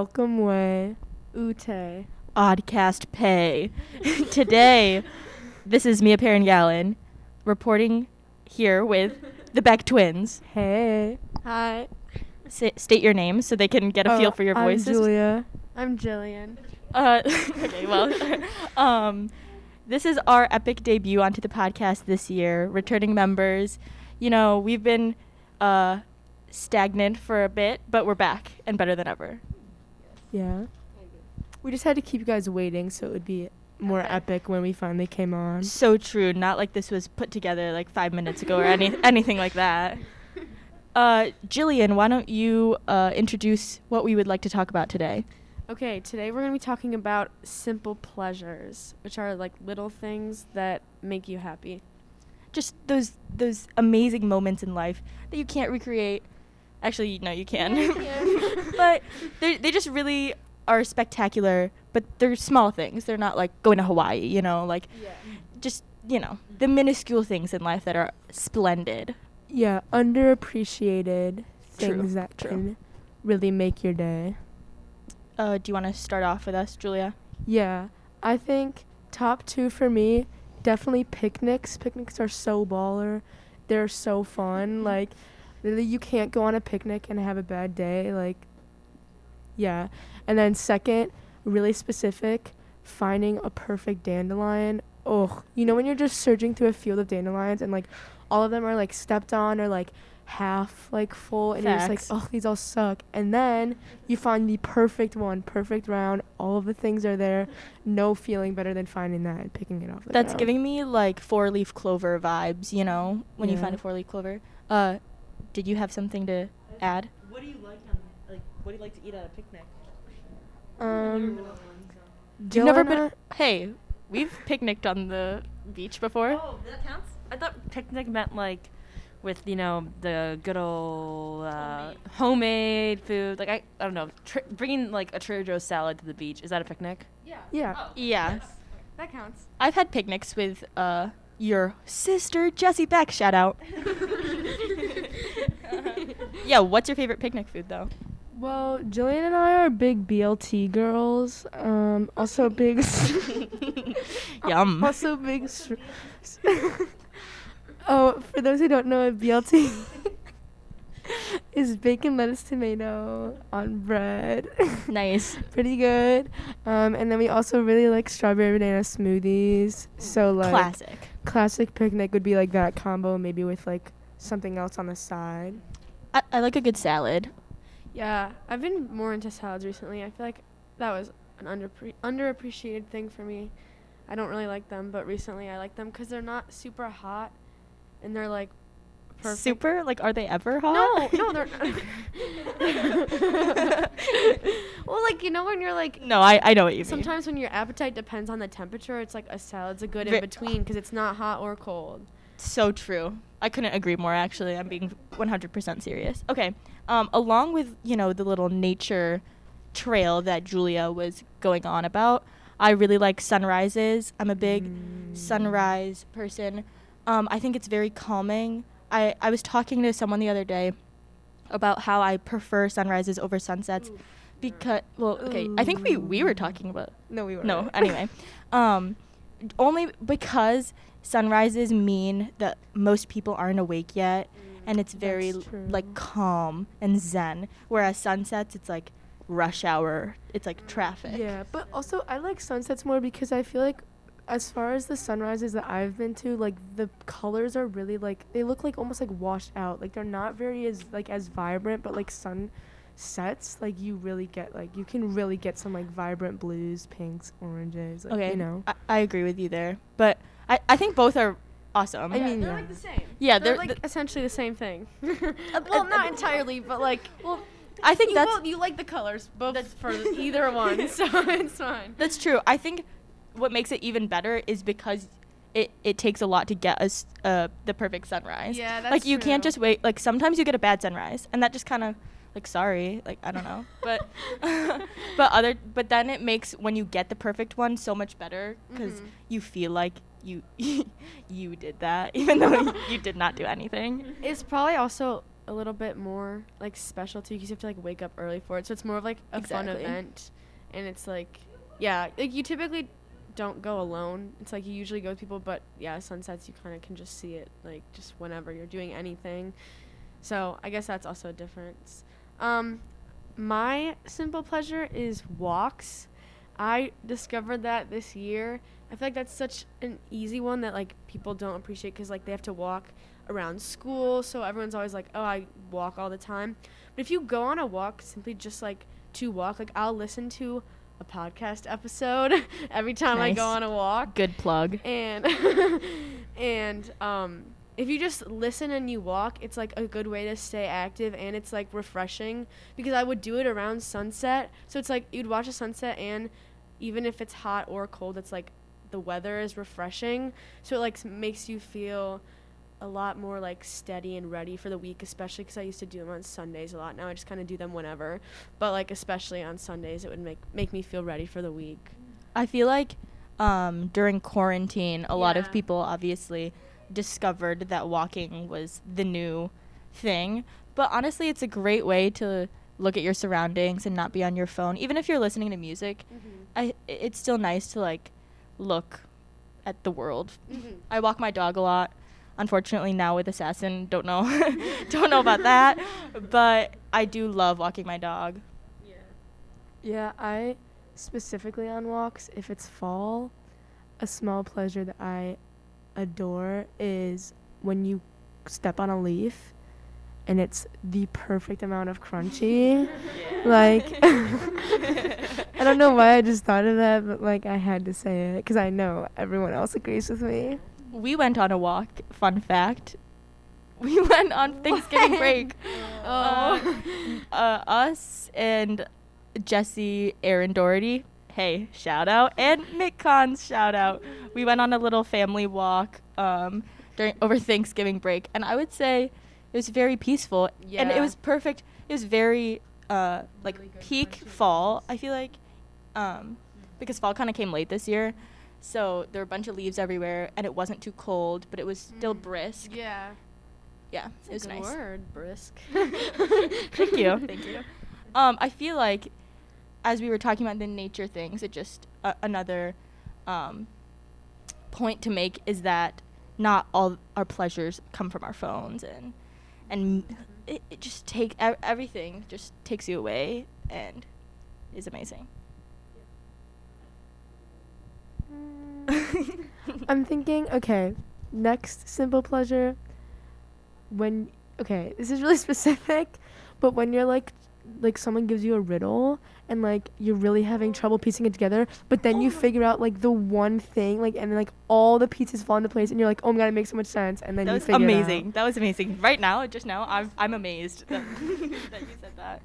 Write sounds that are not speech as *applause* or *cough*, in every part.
Elcom Way. Ute. Oddcast Pay. *laughs* Today, this is Mia Perrin Gallon reporting here with the Beck twins. Hey. Hi, S- state your name so they can get a feel Oh, for your I'm. Julia. I'm Jillian. Uh, *laughs* okay, well, *laughs* um, this is our epic debut onto the podcast this year. Returning members, you know, we've been uh, stagnant for a bit, but we're back and better than ever. Yeah. We just had to keep you guys waiting so it would be more epic when we finally came on. So true. Not like this was put together like five minutes ago or any *laughs* anything like that. *laughs* Uh, Jillian, why don't you uh, introduce what we would like to talk about today? Okay, today we're going to be talking about simple pleasures, which are like little things that make you happy. Just those those amazing moments in life that you can't recreate. Actually, no, you can. Yeah, *laughs* but they they just really are spectacular. But they're small things. They're not like going to Hawaii. You know, like Yeah. just you know the minuscule things in life that are splendid. Yeah, underappreciated True, things that true. can really make your day. Uh, do you want to start off with us, Julia? Yeah, I think top two for me, definitely picnics. Picnics are so baller. They're so fun. Like, literally, you can't go on a picnic and have a bad day. Like, yeah. And then second, really specific, finding a perfect dandelion. Oh, you know when you're just searching through a field of dandelions and like all of them are like stepped on or like half like full and you're just like, oh, these all suck. And then you find the perfect one, perfect round. All of the things are there. No feeling better than finding that and picking it off. That's ground. giving me like four leaf clover vibes, you know, when you find a four leaf clover. Uh, did you have something to add? What do you like on like what do you like to eat at a picnic? Um, You've never been. Hey, we've picnicked on the beach before. Oh, that counts. I thought picnic meant like with you know the good old uh, homemade food. Like I, I don't know, tr- bringing like a Trader Joe's salad to the beach. Is that a picnic? Yeah. Yeah. Yeah, That counts. I've had picnics with uh your sister Jessie Beck. Shout out. *laughs* *laughs* yeah, what's your favorite picnic food though? Well, Jillian and I are big BLT girls. Um, also big. *laughs* Yum. *laughs* Also big. str- oh, for those who don't know, a BLT is bacon, lettuce, tomato on bread. Nice. Pretty good. Um, and then we also really like strawberry banana smoothies. So like Classic. classic picnic would be like that combo, maybe with like something else on the side. I, I like a good salad. Yeah, I've been more into salads recently. I feel like that was an underpre- underappreciated thing for me. I don't really like them, but recently I like them because they're not super hot, and they're like perfect. Super? Like, are they ever hot? No, no, they're. *laughs* *laughs* well, like you know when you're like. No, I, I know what you mean. Sometimes when your appetite depends on the temperature, it's like a salad's a good Ve- in between because it's not hot or cold. So true. I couldn't agree more. Actually, I'm being 100% serious. Okay. Um, along with you know the little nature trail that Julia was going on about, I really like sunrises. I'm a big sunrise person. Um, I think it's very calming. I I was talking to someone the other day about how I prefer sunrises over sunsets because well, okay, I think we we were talking about No, we were. no, anyway. *laughs* Um, only because sunrises mean that most people aren't awake yet, mm. and it's very like calm and zen. Whereas sunsets, it's like rush hour. It's like traffic. Yeah, but also I like sunsets more because I feel like as far as the sunrises that I've been to, like the colors are really like they look like almost like washed out. Like they're not very as like as vibrant, but like sun sets, like you really get like you can really get some like vibrant blues, pinks, oranges. Like, Okay. you know. I, I agree with you there, but I, I think both are awesome. I mean, they're yeah. like the same. Yeah, they're, they're like the- essentially the same thing. *laughs* uh, well, not entirely, but like well. I think you, that's well, you like the colors both for *laughs* either one, *laughs* so it's fine. That's true. I think what makes it even better is because it, it takes a lot to get us uh, the perfect sunrise. Yeah, like that's you can't just wait. Like sometimes you get a bad sunrise, and that just kind of like sorry, like I don't know, *laughs* but *laughs* but other but then it makes when you get the perfect one so much better because Mhm. you feel like you *laughs* you did that even though you did not do anything. It's probably also a little bit more like special too because you have to like wake up early for it. So it's more of like a fun event, and it's like yeah, like you typically don't go alone. It's like you usually go with people, but yeah, sunsets you kind of can just see it like just whenever you're doing anything. So I guess that's also a difference. Um, my simple pleasure is walks. I discovered that this year. I feel like that's such an easy one that like people don't appreciate because like they have to walk around school, so everyone's always like, "Oh, I walk all the time." But if you go on a walk simply just like to walk, like I'll listen to a podcast episode *laughs* every time I go on a walk Good plug. and *laughs* and um if you just listen and you walk it's like a good way to stay active and it's like refreshing because i would do it around sunset. So it's like you'd watch a sunset and even if it's hot or cold it's like the weather is refreshing. So it like makes you feel a lot more like steady and ready for the week especially because i used to do them on sundays a lot. Now i just kind of do them whenever. But like especially on sundays it would make make me feel ready for the week. I feel like um, during quarantine, a lot of people obviously discovered that walking was the new thing. But honestly, it's a great way to look at your surroundings and not be on your phone. Even if you're listening to music, mm-hmm. I it's still nice to like look at the world. Mm-hmm. I walk my dog a lot. Unfortunately, now with Assassin, don't know, *laughs* don't know about that. But I do love walking my dog. Yeah. Yeah, I specifically on walks, if it's fall, a small pleasure that I adore is when you step on a leaf and it's the perfect amount of crunchy. *laughs* Like, *laughs* I don't know why I just thought of that, but like I had to say it because I know everyone else agrees with me. We went on a walk. Fun fact. We *laughs* went on Thanksgiving break. Oh. Uh, uh, us and Jesse, Aaron Doherty. Hey, shout out. And Mick shout out. We went on a little family walk um, during over Thanksgiving break, and I would say it was very peaceful. yeah. And it was perfect. It was very uh, like Really peak fall. I feel like um, because fall kind of came late this year. So there were a bunch of leaves everywhere, and it wasn't too cold, but it was still Mm. brisk. yeah Yeah, it was Good nice. word, brisk. *laughs* Thank you. *laughs* Thank you. Um, I feel like as we were talking about the nature things, it just uh, another um, point to make is that not all our pleasures come from our phones and and it, it just take ev- everything just takes you away and is amazing. *laughs* I'm thinking, okay, next simple pleasure. When okay, this is really *laughs* specific, but when you're like, like someone gives you a riddle and like you're really having trouble piecing it together, but then you oh figure out like the one thing, like and then like all the pieces fall into place, and you're like, oh my god, it makes so much sense, and then that you was figure amazing. It out. That was amazing. Right now, just now, I'm I'm amazed that, *laughs* that you said that.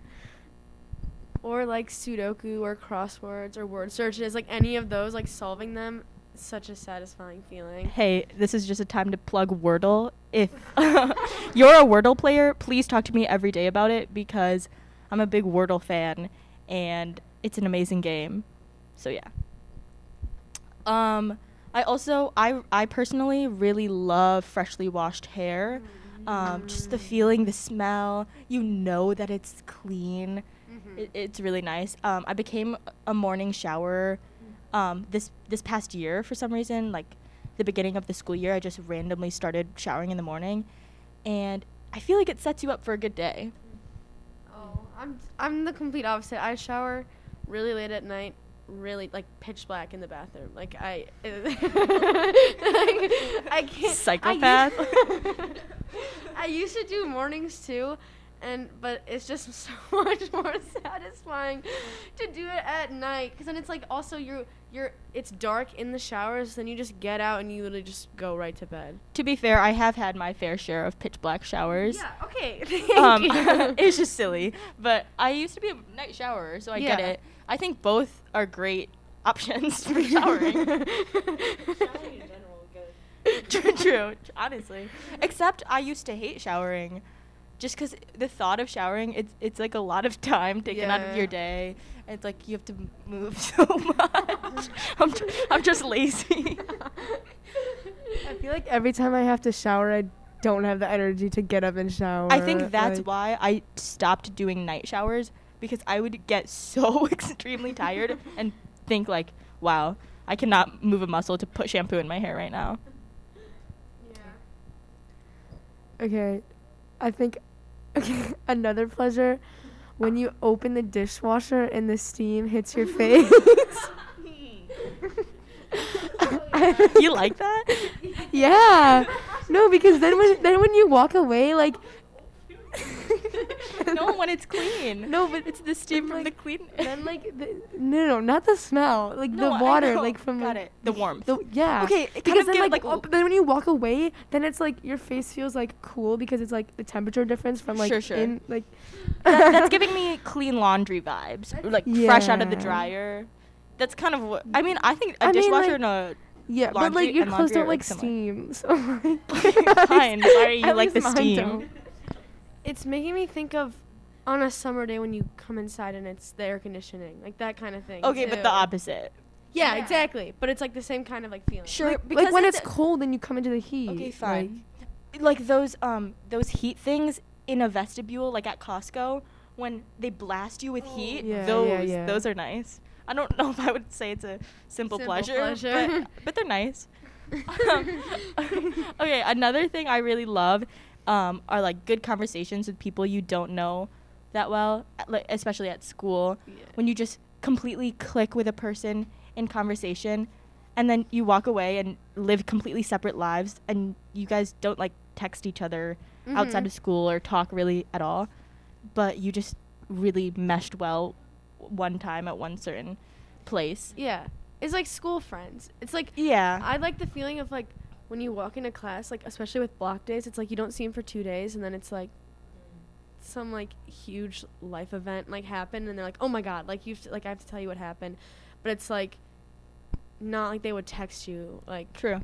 or like Sudoku or crosswords or word searches, like any of those, like solving them, such a satisfying feeling. Hey, this is just a time to plug Wordle. If *laughs* you're a Wordle player, please talk to me every day about it because I'm a big Wordle fan and it's an amazing game. So yeah. Um I also I I personally really love freshly washed hair. Um just the feeling, the smell, you know that it's clean. It, it's really nice. Um, I became a morning shower um, this this past year for some reason. Like the beginning of the school year, I just randomly started showering in the morning, and I feel like it sets you up for a good day. I'm I'm the complete opposite. I shower really late at night, really like pitch black in the bathroom. Like I, *laughs* like, I can't. Psychopath. I *laughs* used, I used to do mornings too, and but it's just *laughs* so much more satisfying to do it at night because then it's like also you're you're it's dark in the showers, then you just get out and you literally just go right to bed. to be fair, I have had my fair share of pitch black showers. Yeah. Okay. *laughs* *laughs* um, *laughs* it's just silly, but I used to be a night shower, so I get it. I think both are great options for showering. showering in general good. true, true, honestly. Except I used to hate showering, just because the thought of showering, it's it's like a lot of time taken out of your day. And it's like you have to move *laughs* so much. I'm, ju- I'm just lazy. *laughs* I feel like every time I have to shower, I don't have the energy to get up and shower. I think that's like- why I stopped doing night showers because I would get so *laughs* extremely tired and think like, wow, I cannot move a muscle to put shampoo in my hair right now. Yeah. Okay, I think okay, another pleasure when you open the dishwasher and the steam hits your *laughs* face. you like that? *laughs* yeah. No, because then when then when you walk away, like. *laughs* *laughs* no, when it's clean. No, but it's the steam from like, the clean. then *laughs* like the, no, no, no, not the smell, like No, the water, like from Got like, it. The warmth. The, yeah. Okay, because then like, like, oh, then when you walk away, then it's like your face feels like cool because it's like the temperature difference from like Sure, sure. in like. that, that's giving me clean laundry vibes, like fresh out of the dryer. That's kind of what I mean. I think a I mean, dishwasher like- and a Yeah, but like your clothes don't like, like steam, so like. *laughs* Fine, sorry you like the steam. don't. It's making me think of on a summer day when you come inside and it's the air conditioning, like that kind of thing. okay, but the opposite. Yeah, Yeah. exactly. But it's like the same kind of like feeling. Sure, Like, because like when it- it's cold and you come into the heat. Okay, like- fine. Like, those um those heat things in a vestibule, like at Costco, when they blast you with heat. Yeah, yeah, those yeah. those are nice. I don't *laughs* know if I would say it's a simple, Simple pleasure, pleasure. But, but they're nice. um, *laughs* *laughs* okay, another thing I really love um, are like good conversations with people you don't know that well, like, especially at school when you just completely click with a person in conversation and then you walk away and live completely separate lives and you guys don't like text each other outside Mhm. of school or talk really at all but you just really meshed well one time at one certain place Yeah. It's like school friends. It's like yeah I like the feeling of like when you walk into class, like especially with block days, it's like you don't see them for two days, and then it's like some like huge life event like happened, and they're like, oh my god, like you like I have to tell you what happened, but it's like not like they would text you like true.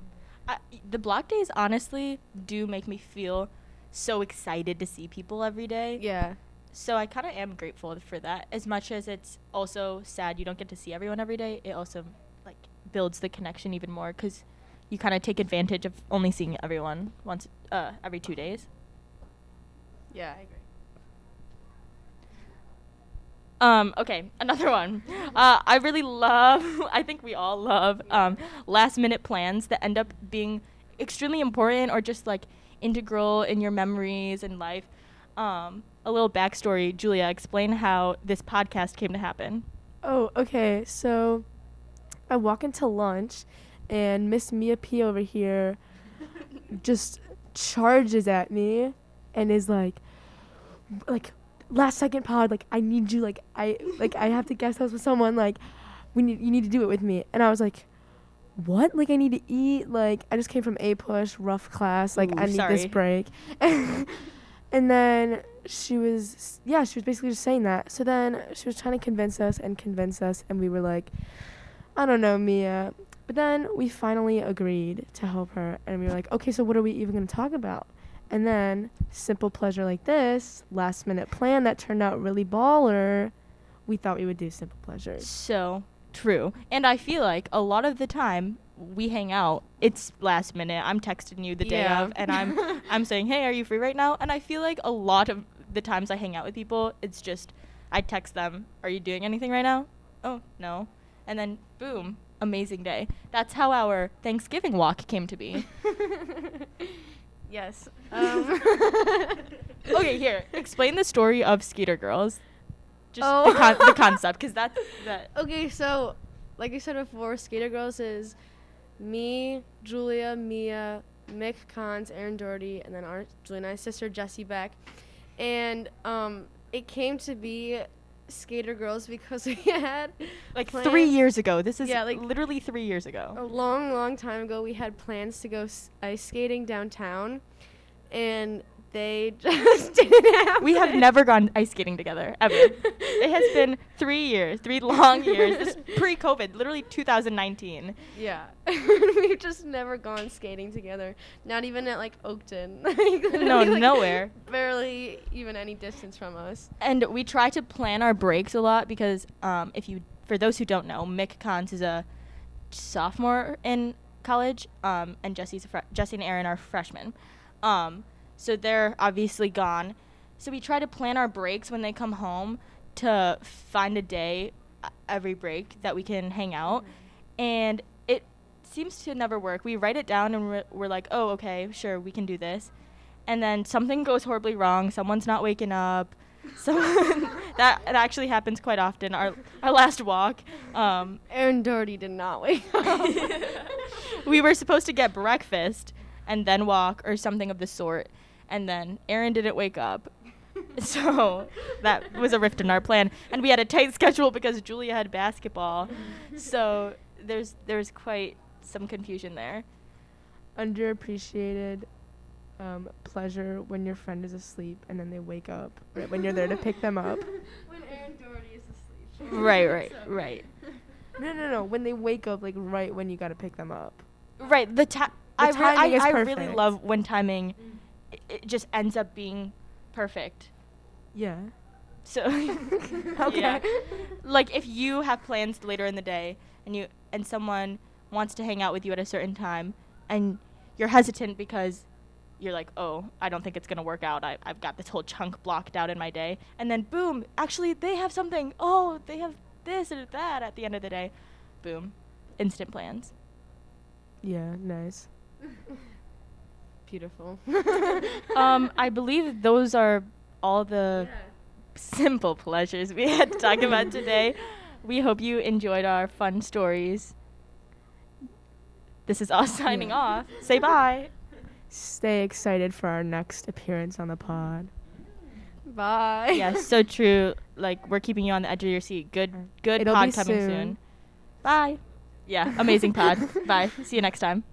I, the block days honestly do make me feel so excited to see people every day. Yeah. So I kind of am grateful for that. As much as it's also sad you don't get to see everyone every day, it also like builds the connection even more because you kind of take advantage of only seeing everyone once uh, every two days. yeah I agree. Um, okay, another one. *laughs* Uh, I really love, *laughs* I think we all love um, last minute plans that end up being extremely important or just like integral in your memories and life. Um, a little backstory, Julia, explain how this podcast came to happen. Oh, okay. So I walk into lunch and Miss Mia P over here just charges at me and is like like last second pod like I need you like I like I have to guest house with someone like we need you need to do it with me. And I was like what? Like I need to eat? Like I just came from APUSH rough class. Like Ooh, I need sorry. this break. *laughs* And then she was yeah she was basically just saying that. So then she was trying to convince us and convince us. And we were like i don't know mia but then we finally agreed to help her and we were like okay so what are we even going to talk about and then simple pleasure like this last minute plan that turned out really baller we thought we would do simple pleasures So true. And I feel like a lot of the time we hang out, it's last minute. I'm texting you the day Yeah. of and I'm *laughs* I'm saying, "Hey, are you free right now?" And I feel like a lot of the times I hang out with people, it's just I text them, "Are you doing anything right now?" "Oh, no." And then boom, amazing day. That's how our Thanksgiving walk came to be. *laughs* yes um, *laughs* okay, here. Explain the story of Skater Girls. Just Oh. the, con- the concept cuz that's *laughs* that Okay, so like I said before, Skater Girls is me, Julia, Mia, Mick Cons, Aaron Doherty, and then our Julia and I's sister Jessie Beck. And um, it came to be Skater Girls because *laughs* we had like plans- 3 years ago. This is Yeah, like- literally 3 years ago. a long, long time ago. We had plans to go s- ice skating downtown, and they *laughs* just didn't happen. We have never gone ice skating together ever. *laughs* it has been three years, three long years. This is *laughs* pre-COVID, literally 2019. Yeah. We've just never gone skating together. Not even at like Oakton. No, like, nowhere. Barely even any distance from us. And we try to plan our breaks a lot because, um, if you, for those who don't know, Mick Cons is a sophomore in college, um, and Jesse's a fre- Jesse and Aaron are freshmen. Um, so they're obviously gone. So we try to plan our breaks when they come home to find a day uh, every break that we can hang out. And it seems to never work. We write it down and we're, we're like, oh, okay, sure, we can do this. And then something goes horribly wrong. Someone's not waking up. *laughs* Someone that it actually happens quite often. Our our last walk, um, Aaron Doherty did not wake up. *laughs* we were supposed to get breakfast and then walk or something of the sort. And then Aaron didn't wake up. *laughs* So that was a rift in our plan. And we had a tight schedule because Julia had basketball. So there's there's quite some confusion there. Underappreciated um, pleasure when your friend is asleep and then they wake up right when you're there to pick them up. *laughs* when Aaron Doherty is asleep. Right, right, *laughs* right. No, no, no. When they wake up, like right when you gotta pick them up. Right. The, ta- I, re- timing is I, I really love when timing it, it just ends up being perfect. Yeah. So *laughs* Okay. *laughs* yeah. Like if you have plans later in the day and you and someone wants to hang out with you at a certain time and you're hesitant because you're like, oh, I don't think it's gonna work out. I, I've got this whole chunk blocked out in my day, and then boom, actually they have something. Oh, they have this or that at the end of the day. Boom, instant plans. Yeah. Nice. *laughs* Beautiful. *laughs* um, I believe those are all the simple pleasures we had to talk about today. We hope you enjoyed our fun stories. This is us signing Yeah. off. Say bye. Stay excited for our next appearance on the pod. Bye. yes, so true. Like we're keeping you on the edge of your seat. Good, good It'll pod coming soon. soon. Bye. Yeah, amazing pod. *laughs* bye. See you next time.